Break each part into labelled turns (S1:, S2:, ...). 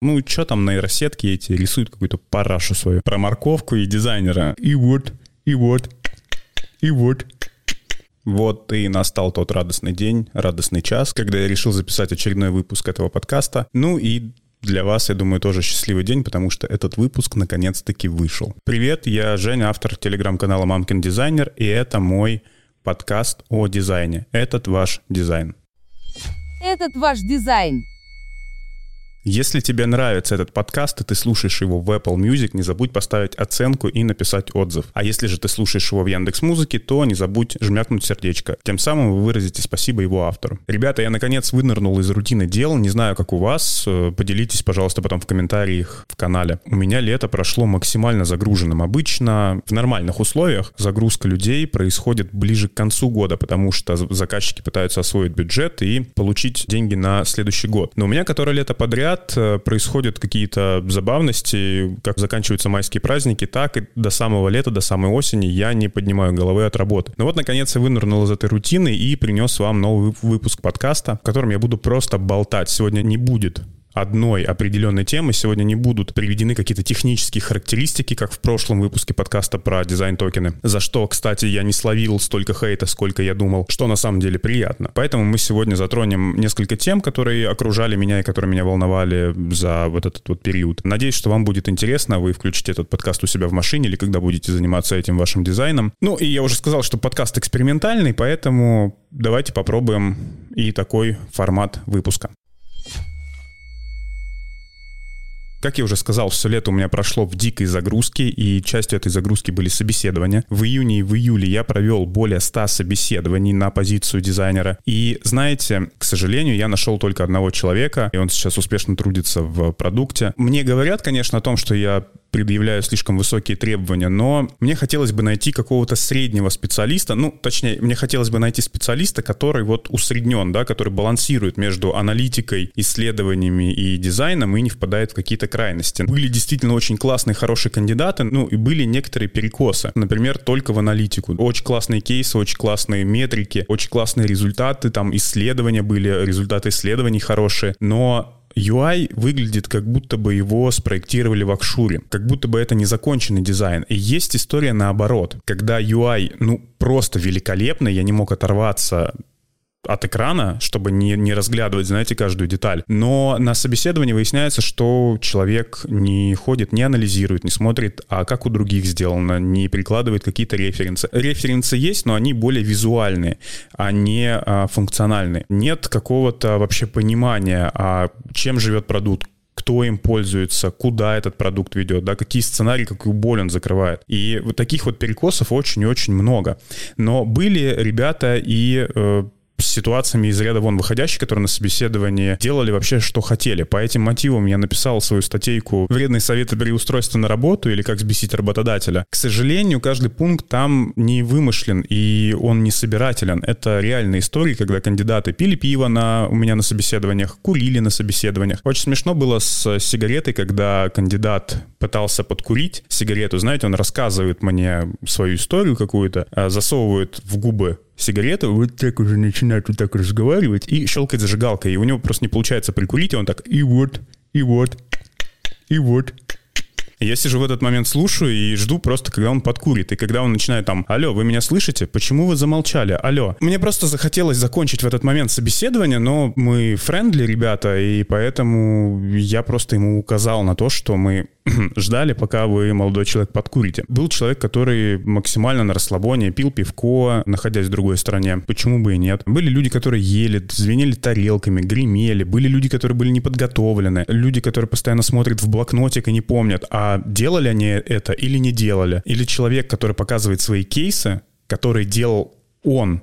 S1: Ну, что там нейросетки эти рисуют какую-то парашу свою про морковку и дизайнера. И вот, и вот, и вот. Вот и настал тот радостный день, радостный час, когда я решил записать очередной выпуск этого подкаста. Ну и для вас, я думаю, тоже счастливый день, потому что этот выпуск наконец-таки вышел. Привет, я Женя, автор телеграм-канала Мамкин Дизайнер, и это мой подкаст о дизайне. Этот ваш дизайн.
S2: Этот ваш дизайн.
S1: Если тебе нравится этот подкаст, и ты слушаешь его в Apple Music, не забудь поставить оценку и написать отзыв. А если же ты слушаешь его в Яндекс Музыке, то не забудь жмякнуть сердечко. Тем самым вы выразите спасибо его автору. Ребята, я наконец вынырнул из рутины дел. Не знаю, как у вас. Э, поделитесь, пожалуйста, потом в комментариях в канале. У меня лето прошло максимально загруженным. Обычно в нормальных условиях загрузка людей происходит ближе к концу года, потому что заказчики пытаются освоить бюджет и получить деньги на следующий год. Но у меня которое лето подряд подряд э, происходят какие-то забавности, как заканчиваются майские праздники, так и до самого лета, до самой осени я не поднимаю головы от работы. Но вот, наконец, я вынырнул из этой рутины и принес вам новый выпуск подкаста, в котором я буду просто болтать. Сегодня не будет одной определенной темы. Сегодня не будут приведены какие-то технические характеристики, как в прошлом выпуске подкаста про дизайн-токены. За что, кстати, я не словил столько хейта, сколько я думал, что на самом деле приятно. Поэтому мы сегодня затронем несколько тем, которые окружали меня и которые меня волновали за вот этот вот период. Надеюсь, что вам будет интересно. Вы включите этот подкаст у себя в машине или когда будете заниматься этим вашим дизайном. Ну и я уже сказал, что подкаст экспериментальный, поэтому давайте попробуем и такой формат выпуска. Как я уже сказал, все лето у меня прошло в дикой загрузке, и частью этой загрузки были собеседования. В июне и в июле я провел более 100 собеседований на позицию дизайнера. И знаете, к сожалению, я нашел только одного человека, и он сейчас успешно трудится в продукте. Мне говорят, конечно, о том, что я предъявляю слишком высокие требования, но мне хотелось бы найти какого-то среднего специалиста, ну, точнее, мне хотелось бы найти специалиста, который вот усреднен, да, который балансирует между аналитикой, исследованиями и дизайном и не впадает в какие-то крайности. Были действительно очень классные, хорошие кандидаты, ну, и были некоторые перекосы. Например, только в аналитику. Очень классные кейсы, очень классные метрики, очень классные результаты, там исследования были, результаты исследований хорошие, но UI выглядит как будто бы его спроектировали в Акшуре, как будто бы это незаконченный дизайн. И есть история наоборот, когда UI, ну, просто великолепный, я не мог оторваться от экрана, чтобы не, не разглядывать, знаете, каждую деталь. Но на собеседовании выясняется, что человек не ходит, не анализирует, не смотрит, а как у других сделано, не прикладывает какие-то референсы. Референсы есть, но они более визуальные, а не а, функциональные. Нет какого-то вообще понимания, а чем живет продукт, кто им пользуется, куда этот продукт ведет, да, какие сценарии, какую боль он закрывает. И вот таких вот перекосов очень и очень много. Но были ребята и э, ситуациями из ряда вон выходящие, которые на собеседовании делали вообще, что хотели. По этим мотивам я написал свою статейку «Вредные советы при устройстве на работу» или «Как сбесить работодателя». К сожалению, каждый пункт там не вымышлен, и он не собирателен. Это реальные истории, когда кандидаты пили пиво на, у меня на собеседованиях, курили на собеседованиях. Очень смешно было с сигаретой, когда кандидат пытался подкурить сигарету. Знаете, он рассказывает мне свою историю какую-то, а засовывает в губы сигарету, вот так уже начинает вот так разговаривать и щелкает зажигалкой. И у него просто не получается прикурить, и он так и вот, и вот, и вот. Я сижу в этот момент, слушаю и жду просто, когда он подкурит. И когда он начинает там, алло, вы меня слышите? Почему вы замолчали? Алло. Мне просто захотелось закончить в этот момент собеседование, но мы френдли, ребята, и поэтому я просто ему указал на то, что мы ждали, пока вы, молодой человек, подкурите. Был человек, который максимально на расслабоне пил пивко, находясь в другой стране. Почему бы и нет? Были люди, которые ели, звенели тарелками, гремели. Были люди, которые были неподготовлены. Люди, которые постоянно смотрят в блокнотик и не помнят, а делали они это или не делали. Или человек, который показывает свои кейсы, который делал он,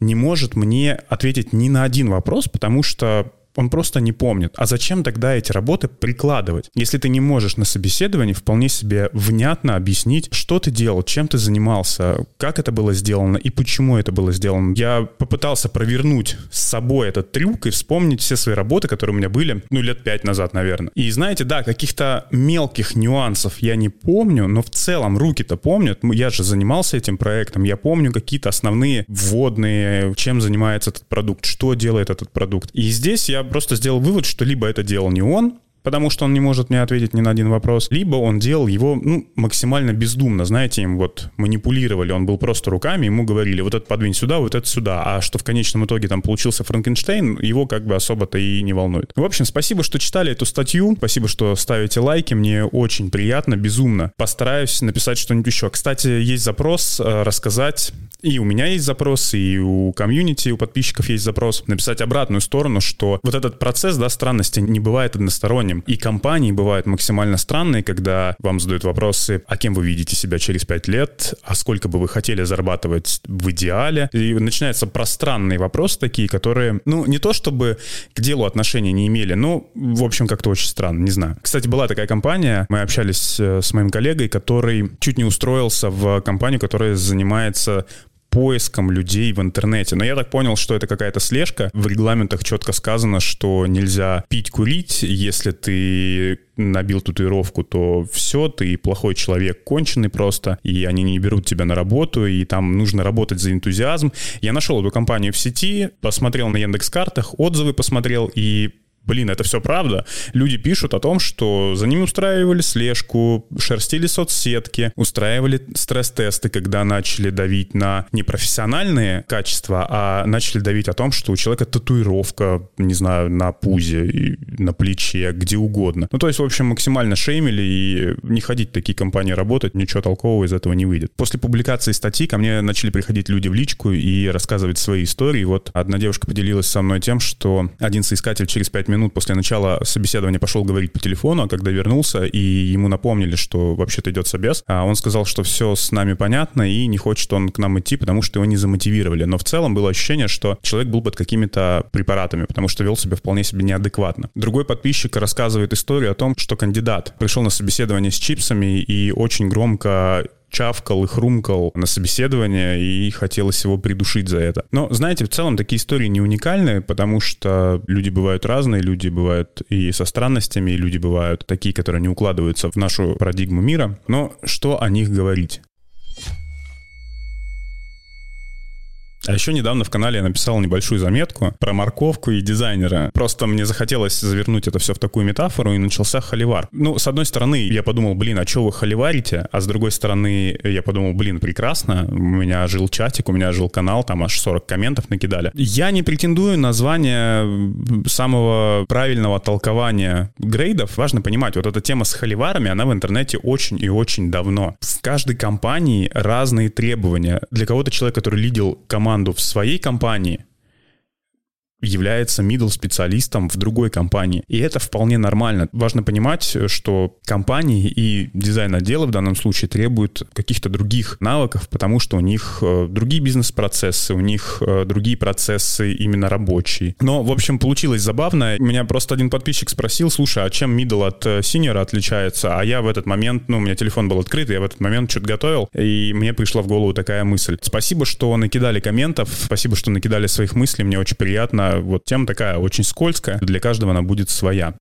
S1: не может мне ответить ни на один вопрос, потому что он просто не помнит. А зачем тогда эти работы прикладывать? Если ты не можешь на собеседовании вполне себе внятно объяснить, что ты делал, чем ты занимался, как это было сделано и почему это было сделано. Я попытался провернуть с собой этот трюк и вспомнить все свои работы, которые у меня были, ну, лет пять назад, наверное. И знаете, да, каких-то мелких нюансов я не помню, но в целом руки-то помнят. Я же занимался этим проектом, я помню какие-то основные вводные, чем занимается этот продукт, что делает этот продукт. И здесь я просто сделал вывод, что либо это делал не он, потому что он не может мне ответить ни на один вопрос, либо он делал его ну, максимально бездумно, знаете, им вот манипулировали, он был просто руками, ему говорили, вот это подвинь сюда, вот это сюда, а что в конечном итоге там получился Франкенштейн, его как бы особо-то и не волнует. В общем, спасибо, что читали эту статью, спасибо, что ставите лайки, мне очень приятно, безумно. Постараюсь написать что-нибудь еще. Кстати, есть запрос э, рассказать и у меня есть запрос, и у комьюнити, у подписчиков есть запрос написать обратную сторону, что вот этот процесс, да, странности не бывает односторонним. И компании бывают максимально странные, когда вам задают вопросы, а кем вы видите себя через пять лет, а сколько бы вы хотели зарабатывать в идеале. И начинаются пространные вопросы такие, которые, ну, не то чтобы к делу отношения не имели, но, в общем, как-то очень странно, не знаю. Кстати, была такая компания, мы общались э, с моим коллегой, который чуть не устроился в компанию, которая занимается поиском людей в интернете. Но я так понял, что это какая-то слежка. В регламентах четко сказано, что нельзя пить, курить. Если ты набил татуировку, то все, ты плохой человек, конченый просто, и они не берут тебя на работу, и там нужно работать за энтузиазм. Я нашел эту компанию в сети, посмотрел на Яндекс картах, отзывы посмотрел, и Блин, это все правда. Люди пишут о том, что за ними устраивали слежку, шерстили соцсетки, устраивали стресс-тесты, когда начали давить на непрофессиональные качества, а начали давить о том, что у человека татуировка, не знаю, на пузе, на плече, где угодно. Ну, то есть, в общем, максимально шеймили, и не ходить в такие компании работать, ничего толкового из этого не выйдет. После публикации статьи ко мне начали приходить люди в личку и рассказывать свои истории. Вот одна девушка поделилась со мной тем, что один соискатель через 5 минут после начала собеседования пошел говорить по телефону, а когда вернулся, и ему напомнили, что вообще-то идет собес, а он сказал, что все с нами понятно, и не хочет он к нам идти, потому что его не замотивировали. Но в целом было ощущение, что человек был под какими-то препаратами, потому что вел себя вполне себе неадекватно. Другой подписчик рассказывает историю о том, что кандидат пришел на собеседование с чипсами и очень громко чавкал и хрумкал на собеседование, и хотелось его придушить за это. Но, знаете, в целом такие истории не уникальны, потому что люди бывают разные, люди бывают и со странностями, и люди бывают такие, которые не укладываются в нашу парадигму мира. Но что о них говорить? А еще недавно в канале я написал небольшую заметку про морковку и дизайнера. Просто мне захотелось завернуть это все в такую метафору, и начался холивар. Ну, с одной стороны, я подумал, блин, а что вы холиварите? А с другой стороны, я подумал, блин, прекрасно, у меня жил чатик, у меня жил канал, там аж 40 комментов накидали. Я не претендую на звание самого правильного толкования грейдов. Важно понимать, вот эта тема с холиварами, она в интернете очень и очень давно. В каждой компании разные требования. Для кого-то человек, который лидил команду команду в своей компании, является middle специалистом в другой компании. И это вполне нормально. Важно понимать, что компании и дизайн-отделы в данном случае требуют каких-то других навыков, потому что у них э, другие бизнес-процессы, у них э, другие процессы именно рабочие. Но, в общем, получилось забавно. Меня просто один подписчик спросил, слушай, а чем middle от senior э, отличается? А я в этот момент, ну, у меня телефон был открыт, я в этот момент что-то готовил, и мне пришла в голову такая мысль. Спасибо, что накидали комментов, спасибо, что накидали своих мыслей, мне очень приятно вот тема такая очень скользкая, для каждого она будет своя.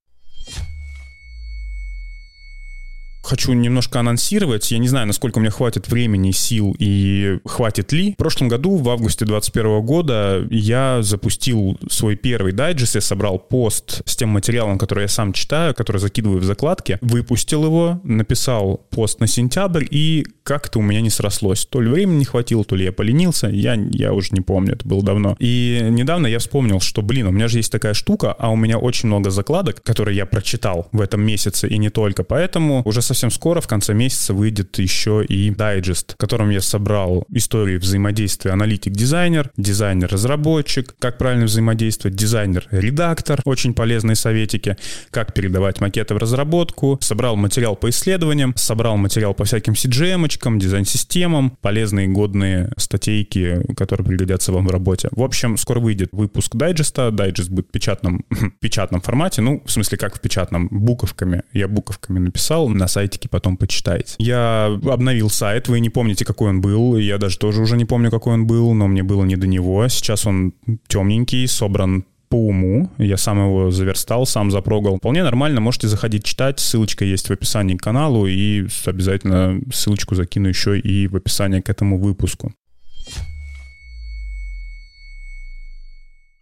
S1: Хочу немножко анонсировать. Я не знаю, насколько у меня хватит времени, сил и хватит ли. В прошлом году, в августе 2021 года, я запустил свой первый дайджест. Я собрал пост с тем материалом, который я сам читаю, который закидываю в закладки. Выпустил его, написал пост на сентябрь, и как-то у меня не срослось. То ли времени не хватило, то ли я поленился. Я, я уже не помню, это было давно. И недавно я вспомнил, что, блин, у меня же есть такая штука, а у меня очень много закладок, которые я прочитал в этом месяце, и не только. Поэтому уже совсем скоро, в конце месяца, выйдет еще и дайджест, в котором я собрал истории взаимодействия аналитик-дизайнер, дизайнер-разработчик, как правильно взаимодействовать, дизайнер-редактор, очень полезные советики, как передавать макеты в разработку, собрал материал по исследованиям, собрал материал по всяким CGM-очкам, дизайн-системам, полезные годные статейки, которые пригодятся вам в работе. В общем, скоро выйдет выпуск дайджеста, дайджест будет в печатном, печатном формате, ну, в смысле, как в печатном, буковками. Я буковками написал на сайте сайтике потом почитаете. Я обновил сайт, вы не помните, какой он был, я даже тоже уже не помню, какой он был, но мне было не до него. Сейчас он темненький, собран по уму. Я сам его заверстал, сам запрогал. Вполне нормально, можете заходить читать. Ссылочка есть в описании к каналу, и обязательно ссылочку закину еще и в описании к этому выпуску.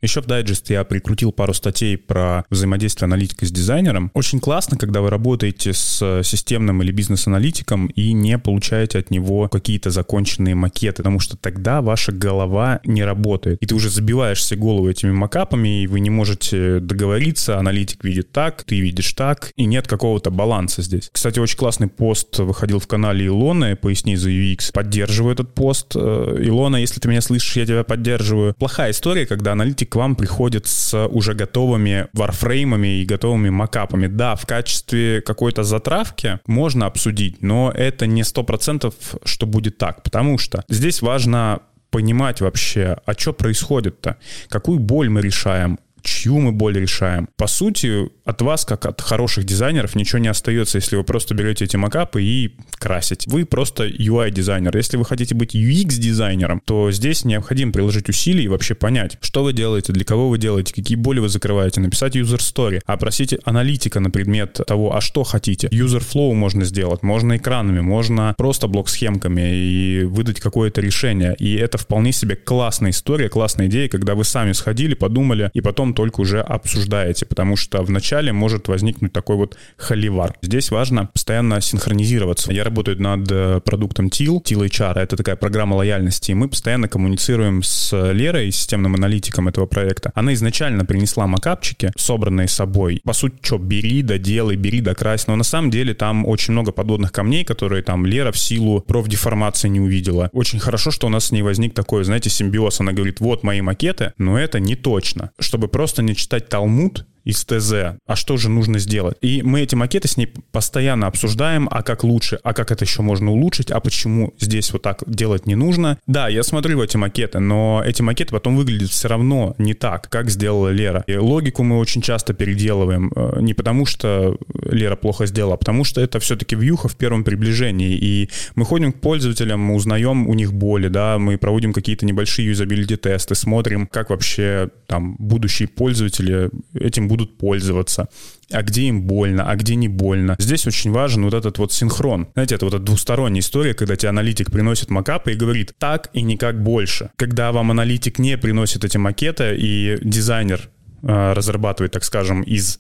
S1: Еще в дайджест я прикрутил пару статей про взаимодействие аналитика с дизайнером. Очень классно, когда вы работаете с системным или бизнес-аналитиком и не получаете от него какие-то законченные макеты, потому что тогда ваша голова не работает. И ты уже забиваешь себе голову этими макапами, и вы не можете договориться, аналитик видит так, ты видишь так, и нет какого-то баланса здесь. Кстати, очень классный пост выходил в канале Илоны, поясни за UX. Поддерживаю этот пост. Э, Илона, если ты меня слышишь, я тебя поддерживаю. Плохая история, когда аналитик к вам приходит с уже готовыми варфреймами и готовыми макапами. Да, в качестве какой-то затравки можно обсудить, но это не сто процентов, что будет так, потому что здесь важно понимать вообще, а что происходит-то, какую боль мы решаем, чью мы боль решаем. По сути, от вас, как от хороших дизайнеров, ничего не остается, если вы просто берете эти макапы и красите. Вы просто UI-дизайнер. Если вы хотите быть UX-дизайнером, то здесь необходимо приложить усилия и вообще понять, что вы делаете, для кого вы делаете, какие боли вы закрываете, написать user story, опросить аналитика на предмет того, а что хотите. User flow можно сделать, можно экранами, можно просто блок-схемками и выдать какое-то решение. И это вполне себе классная история, классная идея, когда вы сами сходили, подумали, и потом только уже обсуждаете, потому что вначале может возникнуть такой вот холивар. Здесь важно постоянно синхронизироваться. Я работаю над э, продуктом TIL, TIL HR, это такая программа лояльности, и мы постоянно коммуницируем с Лерой, системным аналитиком этого проекта. Она изначально принесла макапчики, собранные собой. По сути, что, бери, да делай, бери, да крась. Но на самом деле там очень много подводных камней, которые там Лера в силу профдеформации не увидела. Очень хорошо, что у нас с ней возник такой, знаете, симбиоз. Она говорит, вот мои макеты, но это не точно. Чтобы просто не читать Талмуд, из ТЗ, а что же нужно сделать. И мы эти макеты с ней постоянно обсуждаем, а как лучше, а как это еще можно улучшить, а почему здесь вот так делать не нужно. Да, я смотрю в эти макеты, но эти макеты потом выглядят все равно не так, как сделала Лера. И логику мы очень часто переделываем, э, не потому что Лера плохо сделала, а потому что это все-таки вьюха в первом приближении, и мы ходим к пользователям, узнаем у них боли, да, мы проводим какие-то небольшие юзабилити тесты, смотрим, как вообще там будущие пользователи этим будут пользоваться, а где им больно, а где не больно. Здесь очень важен вот этот вот синхрон. Знаете, это вот эта двусторонняя история, когда тебе аналитик приносит макапы и говорит так и никак больше. Когда вам аналитик не приносит эти макеты и дизайнер э, разрабатывает, так скажем, из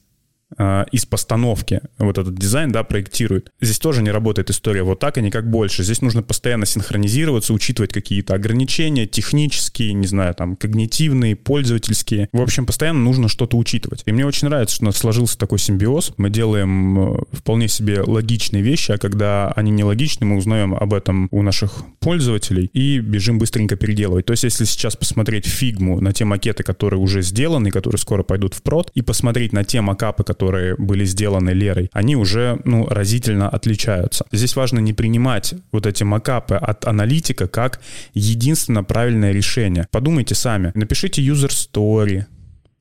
S1: из постановки вот этот дизайн, да, проектирует. Здесь тоже не работает история вот так, а не как больше. Здесь нужно постоянно синхронизироваться, учитывать какие-то ограничения технические, не знаю, там, когнитивные, пользовательские. В общем, постоянно нужно что-то учитывать. И мне очень нравится, что у нас сложился такой симбиоз. Мы делаем э, вполне себе логичные вещи, а когда они нелогичны, мы узнаем об этом у наших пользователей и бежим быстренько переделывать. То есть, если сейчас посмотреть фигму на те макеты, которые уже сделаны, которые скоро пойдут в прод, и посмотреть на те макапы, которые которые были сделаны Лерой, они уже, ну, разительно отличаются. Здесь важно не принимать вот эти макапы от аналитика как единственно правильное решение. Подумайте сами, напишите user story,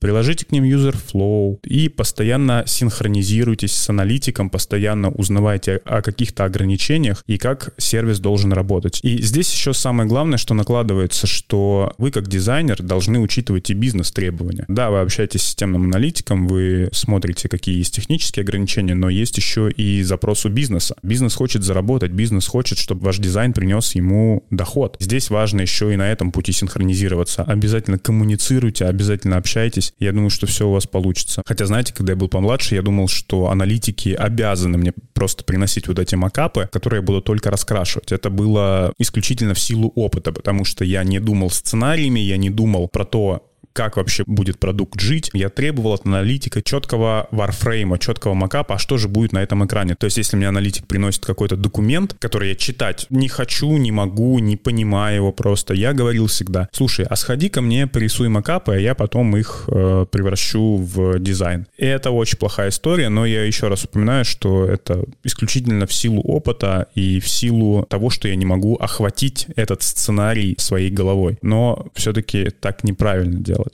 S1: Приложите к ним user flow и постоянно синхронизируйтесь с аналитиком, постоянно узнавайте о каких-то ограничениях и как сервис должен работать. И здесь еще самое главное, что накладывается, что вы как дизайнер должны учитывать и бизнес-требования. Да, вы общаетесь с системным аналитиком, вы смотрите, какие есть технические ограничения, но есть еще и запрос у бизнеса. Бизнес хочет заработать, бизнес хочет, чтобы ваш дизайн принес ему доход. Здесь важно еще и на этом пути синхронизироваться. Обязательно коммуницируйте, обязательно общайтесь, учитесь, я думаю, что все у вас получится. Хотя, знаете, когда я был помладше, я думал, что аналитики обязаны мне просто приносить вот эти макапы, которые я буду только раскрашивать. Это было исключительно в силу опыта, потому что я не думал сценариями, я не думал про то, как вообще будет продукт жить. Я требовал от аналитика четкого варфрейма, четкого макапа, а что же будет на этом экране. То есть, если мне аналитик приносит какой-то документ, который я читать не хочу, не могу, не понимаю его просто, я говорил всегда, слушай, а сходи ко мне, порисуй макапы, а я потом их э, превращу в дизайн. И это очень плохая история, но я еще раз упоминаю, что это исключительно в силу опыта и в силу того, что я не могу охватить этот сценарий своей головой. Но все-таки так неправильно делать.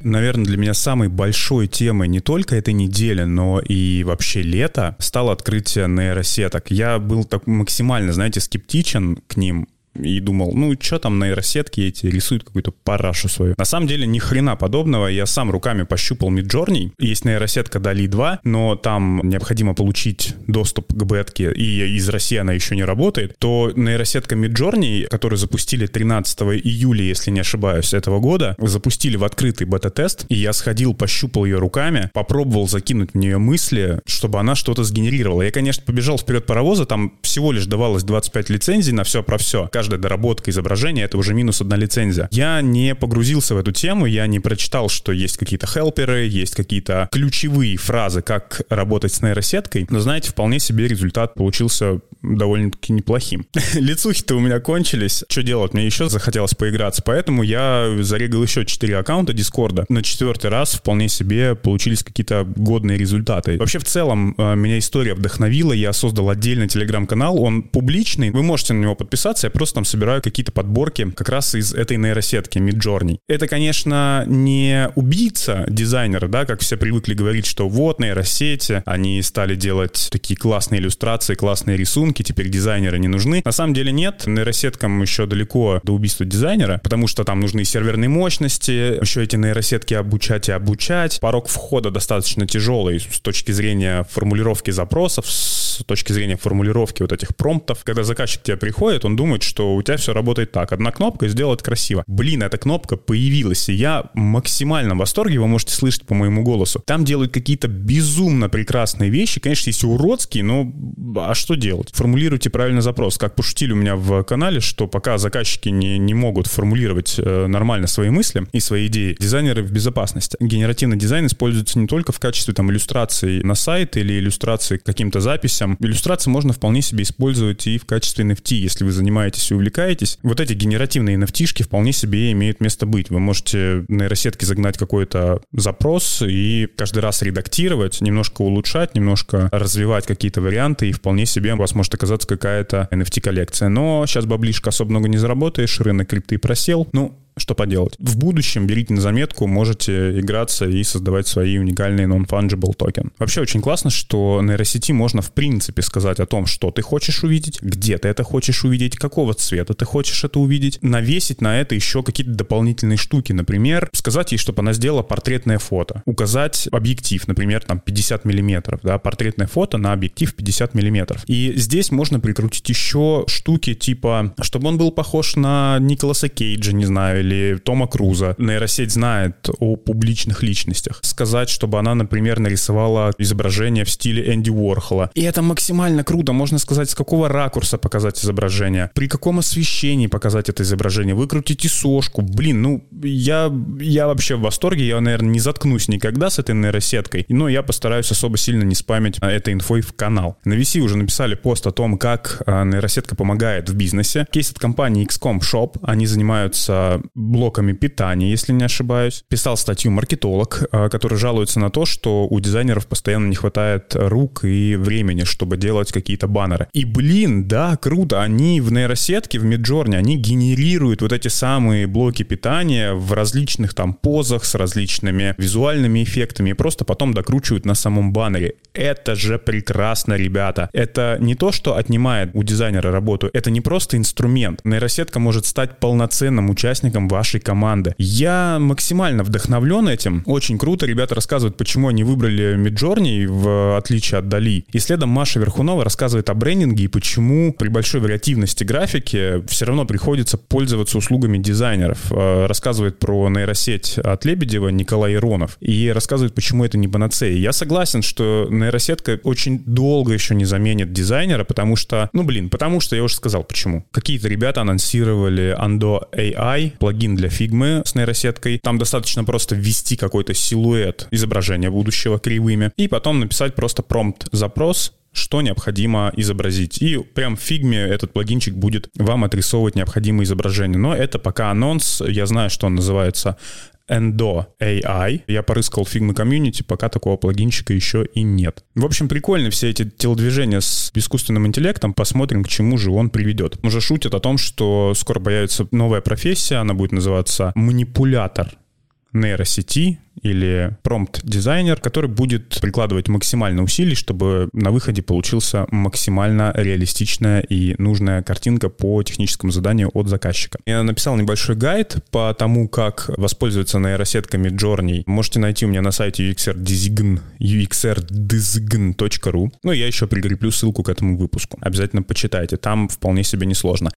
S1: Наверное, для меня самой большой темой не только этой недели, но и вообще лета стало открытие нейросеток. Я был так максимально, знаете, скептичен к ним, и думал, ну, что там нейросетки эти рисуют какую-то парашу свою. На самом деле, ни хрена подобного. Я сам руками пощупал Midjourney. Есть нейросетка DALI 2, но там необходимо получить доступ к бетке, и из России она еще не работает, то нейросетка Midjourney, которую запустили 13 июля, если не ошибаюсь, этого года, запустили в открытый бета-тест, и я сходил, пощупал ее руками, попробовал закинуть в нее мысли, чтобы она что-то сгенерировала. Я, конечно, побежал вперед паровоза, там всего лишь давалось 25 лицензий на все про все. Каждая доработка изображения — это уже минус одна лицензия. Я не погрузился в эту тему, я не прочитал, что есть какие-то хелперы, есть какие-то ключевые фразы, как работать с нейросеткой, но, знаете, вполне себе результат получился довольно-таки неплохим. Лицухи-то у меня кончились. Что делать? Мне еще захотелось поиграться, поэтому я зарегал еще 4 аккаунта Дискорда. На четвертый раз вполне себе получились какие-то годные результаты. Вообще, в целом, э, меня история вдохновила. Я создал отдельный телеграм-канал. Он публичный. Вы можете на него подписаться. Я просто там собираю какие-то подборки как раз из этой нейросетки Midjourney. Это, конечно, не убийца дизайнера, да, как все привыкли говорить, что вот нейросети, они стали делать такие классные иллюстрации, классные рисунки, теперь дизайнеры не нужны. На самом деле нет, нейросеткам еще далеко до убийства дизайнера, потому что там нужны серверные мощности, еще эти нейросетки обучать и обучать. Порог входа достаточно тяжелый с точки зрения формулировки запросов, с точки зрения формулировки вот этих промптов. Когда заказчик к тебе приходит, он думает, что у тебя все работает так. Одна кнопка сделать красиво. Блин, эта кнопка появилась, и я максимально в восторге, вы можете слышать по моему голосу. Там делают какие-то безумно прекрасные вещи. Конечно, есть уродские, но а что делать? Формулируйте правильно запрос. Как пошутили у меня в канале, что пока заказчики не, не могут формулировать э, нормально свои мысли и свои идеи, дизайнеры в безопасности. Генеративный дизайн используется не только в качестве там иллюстрации на сайт или иллюстрации к каким-то записям. Иллюстрации можно вполне себе использовать и в качестве NFT, если вы занимаетесь и увлекаетесь. Вот эти генеративные NFT вполне себе имеют место быть. Вы можете на нейросетке загнать какой-то запрос и каждый раз редактировать, немножко улучшать, немножко развивать какие-то варианты, и вполне себе у вас может оказаться какая-то NFT-коллекция. Но сейчас баблишка особо много не заработаешь, рынок крипты просел. Ну, что поделать. В будущем берите на заметку, можете играться и создавать свои уникальные non-fungible токен. Вообще очень классно, что нейросети можно в принципе сказать о том, что ты хочешь увидеть, где ты это хочешь увидеть, какого цвета ты хочешь это увидеть, навесить на это еще какие-то дополнительные штуки, например, сказать ей, чтобы она сделала портретное фото, указать объектив, например, там 50 миллиметров, да, портретное фото на объектив 50 миллиметров. И здесь можно прикрутить еще штуки типа, чтобы он был похож на Николаса Кейджа, не знаю, или Тома Круза. Нейросеть знает о публичных личностях. Сказать, чтобы она, например, нарисовала изображение в стиле Энди Уорхола. И это максимально круто. Можно сказать, с какого ракурса показать изображение, при каком освещении показать это изображение, выкрутить ИСОшку. Блин, ну, я, я вообще в восторге. Я, наверное, не заткнусь никогда с этой нейросеткой. Но я постараюсь особо сильно не спамить этой инфой в канал. На VC уже написали пост о том, как а, нейросетка помогает в бизнесе. Кейс от компании XCOM Shop. Они занимаются блоками питания, если не ошибаюсь. Писал статью маркетолог, э, который жалуется на то, что у дизайнеров постоянно не хватает рук и времени, чтобы делать какие-то баннеры. И, блин, да, круто, они в нейросетке, в Midjourney, они генерируют вот эти самые блоки питания в различных там позах с различными визуальными эффектами и просто потом докручивают на самом баннере. Это же прекрасно, ребята. Это не то, что отнимает у дизайнера работу, это не просто инструмент. Нейросетка может стать полноценным участником вашей команды. Я максимально вдохновлен этим. Очень круто. Ребята рассказывают, почему они выбрали Midjourney в отличие от Дали. И следом Маша Верхунова рассказывает о брендинге и почему при большой вариативности графики все равно приходится пользоваться услугами дизайнеров. Э, рассказывает про нейросеть от Лебедева Николай Иронов. И рассказывает, почему это не панацея. Я согласен, что нейросетка очень долго еще не заменит дизайнера, потому что, ну блин, потому что я уже сказал почему. Какие-то ребята анонсировали Ando AI, плагин для фигмы с нейросеткой. Там достаточно просто ввести какой-то силуэт изображения будущего кривыми и потом написать просто prompt-запрос, что необходимо изобразить. И прям в фигме этот плагинчик будет вам отрисовывать необходимое изображение. Но это пока анонс. Я знаю, что он называется Endo AI. Я порыскал Figma community, пока такого плагинчика еще и нет. В общем, прикольно все эти телодвижения с искусственным интеллектом. Посмотрим, к чему же он приведет. Уже шутят о том, что скоро появится новая профессия, она будет называться манипулятор нейросети или промпт-дизайнер, который будет прикладывать максимально усилий, чтобы на выходе получился максимально реалистичная и нужная картинка по техническому заданию от заказчика. Я написал небольшой гайд по тому, как воспользоваться нейросетками Journey. Можете найти у меня на сайте uxrdesign, uxrdesign.ru. Ну, я еще прикреплю ссылку к этому выпуску. Обязательно почитайте, там вполне себе несложно.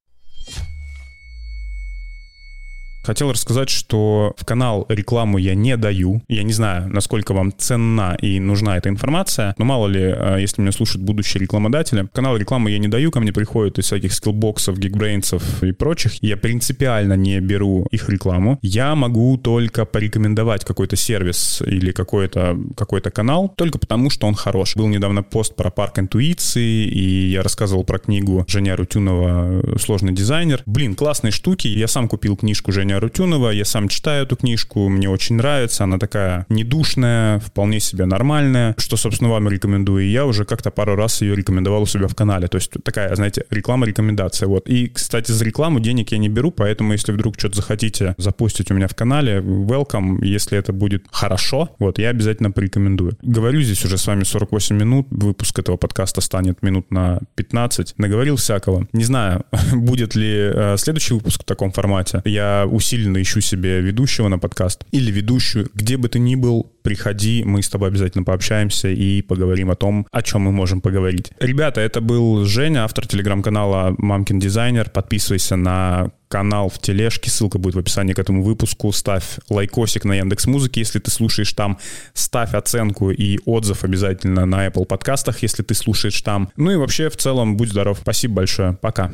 S1: Хотел рассказать, что в канал рекламу я не даю. Я не знаю, насколько вам ценна и нужна эта информация, но мало ли, э, если меня слушают будущие рекламодатели, канал рекламы я не даю, ко мне приходят из всяких скиллбоксов, гигбрейнсов и прочих. Я принципиально не беру их рекламу. Я могу только порекомендовать какой-то сервис или какой-то какой канал, только потому, что он хорош. Был недавно пост про парк интуиции, и я рассказывал про книгу Женя Рутюнова «Сложный дизайнер». Блин, классные штуки. Я сам купил книжку Женя Арутюнова. Я сам читаю эту книжку, мне очень нравится. Она такая недушная, вполне себе нормальная, что, собственно, вам рекомендую. И я уже как-то пару раз ее рекомендовал у себя в канале. То есть такая, знаете, реклама-рекомендация. Вот. И, кстати, за рекламу денег я не беру, поэтому если вдруг что-то захотите запустить у меня в канале, welcome, если это будет хорошо, вот, я обязательно порекомендую. Говорю здесь уже с вами 48 минут, выпуск этого подкаста станет минут на 15. Наговорил всякого. Не знаю, будет ли э, следующий выпуск в таком формате. Я усиленно ищу себе ведущего на подкаст или ведущую, где бы ты ни был, приходи, мы с тобой обязательно пообщаемся и поговорим о том, о чем мы можем поговорить. Ребята, это был Женя, автор телеграм-канала «Мамкин дизайнер». Подписывайся на канал в тележке, ссылка будет в описании к этому выпуску. Ставь лайкосик на Яндекс Музыке, если ты слушаешь там. Ставь оценку и отзыв обязательно на Apple подкастах, если ты слушаешь там. Ну и вообще, в целом, будь здоров. Спасибо большое. Пока.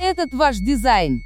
S2: Этот ваш дизайн.